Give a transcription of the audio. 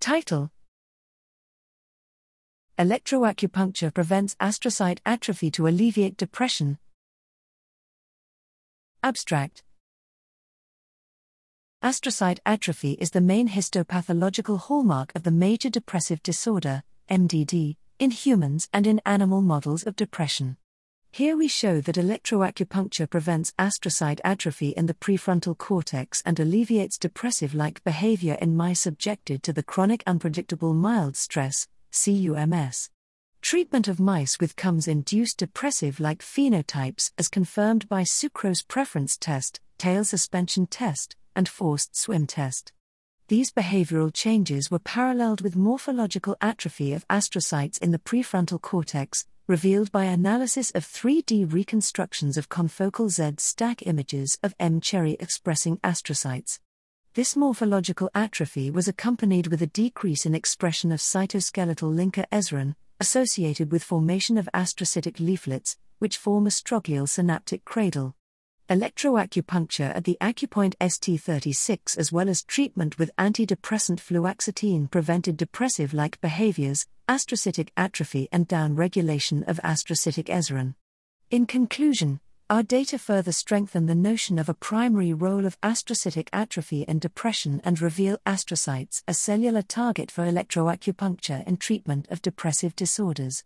Title Electroacupuncture prevents astrocyte atrophy to alleviate depression. Abstract Astrocyte atrophy is the main histopathological hallmark of the major depressive disorder, MDD, in humans and in animal models of depression. Here we show that electroacupuncture prevents astrocyte atrophy in the prefrontal cortex and alleviates depressive like behavior in mice subjected to the chronic unpredictable mild stress, CUMS. Treatment of mice with CUMS induced depressive like phenotypes as confirmed by sucrose preference test, tail suspension test, and forced swim test. These behavioral changes were paralleled with morphological atrophy of astrocytes in the prefrontal cortex, revealed by analysis of 3D reconstructions of confocal Z stack images of mCherry expressing astrocytes. This morphological atrophy was accompanied with a decrease in expression of cytoskeletal linker ezrin, associated with formation of astrocytic leaflets, which form astroglial synaptic cradle electroacupuncture at the Acupoint ST36 as well as treatment with antidepressant fluoxetine prevented depressive like behaviors, astrocytic atrophy, and downregulation of astrocytic ezrin. In conclusion, our data further strengthen the notion of a primary role of astrocytic atrophy in depression and reveal astrocytes as cellular target for electroacupuncture in treatment of depressive disorders.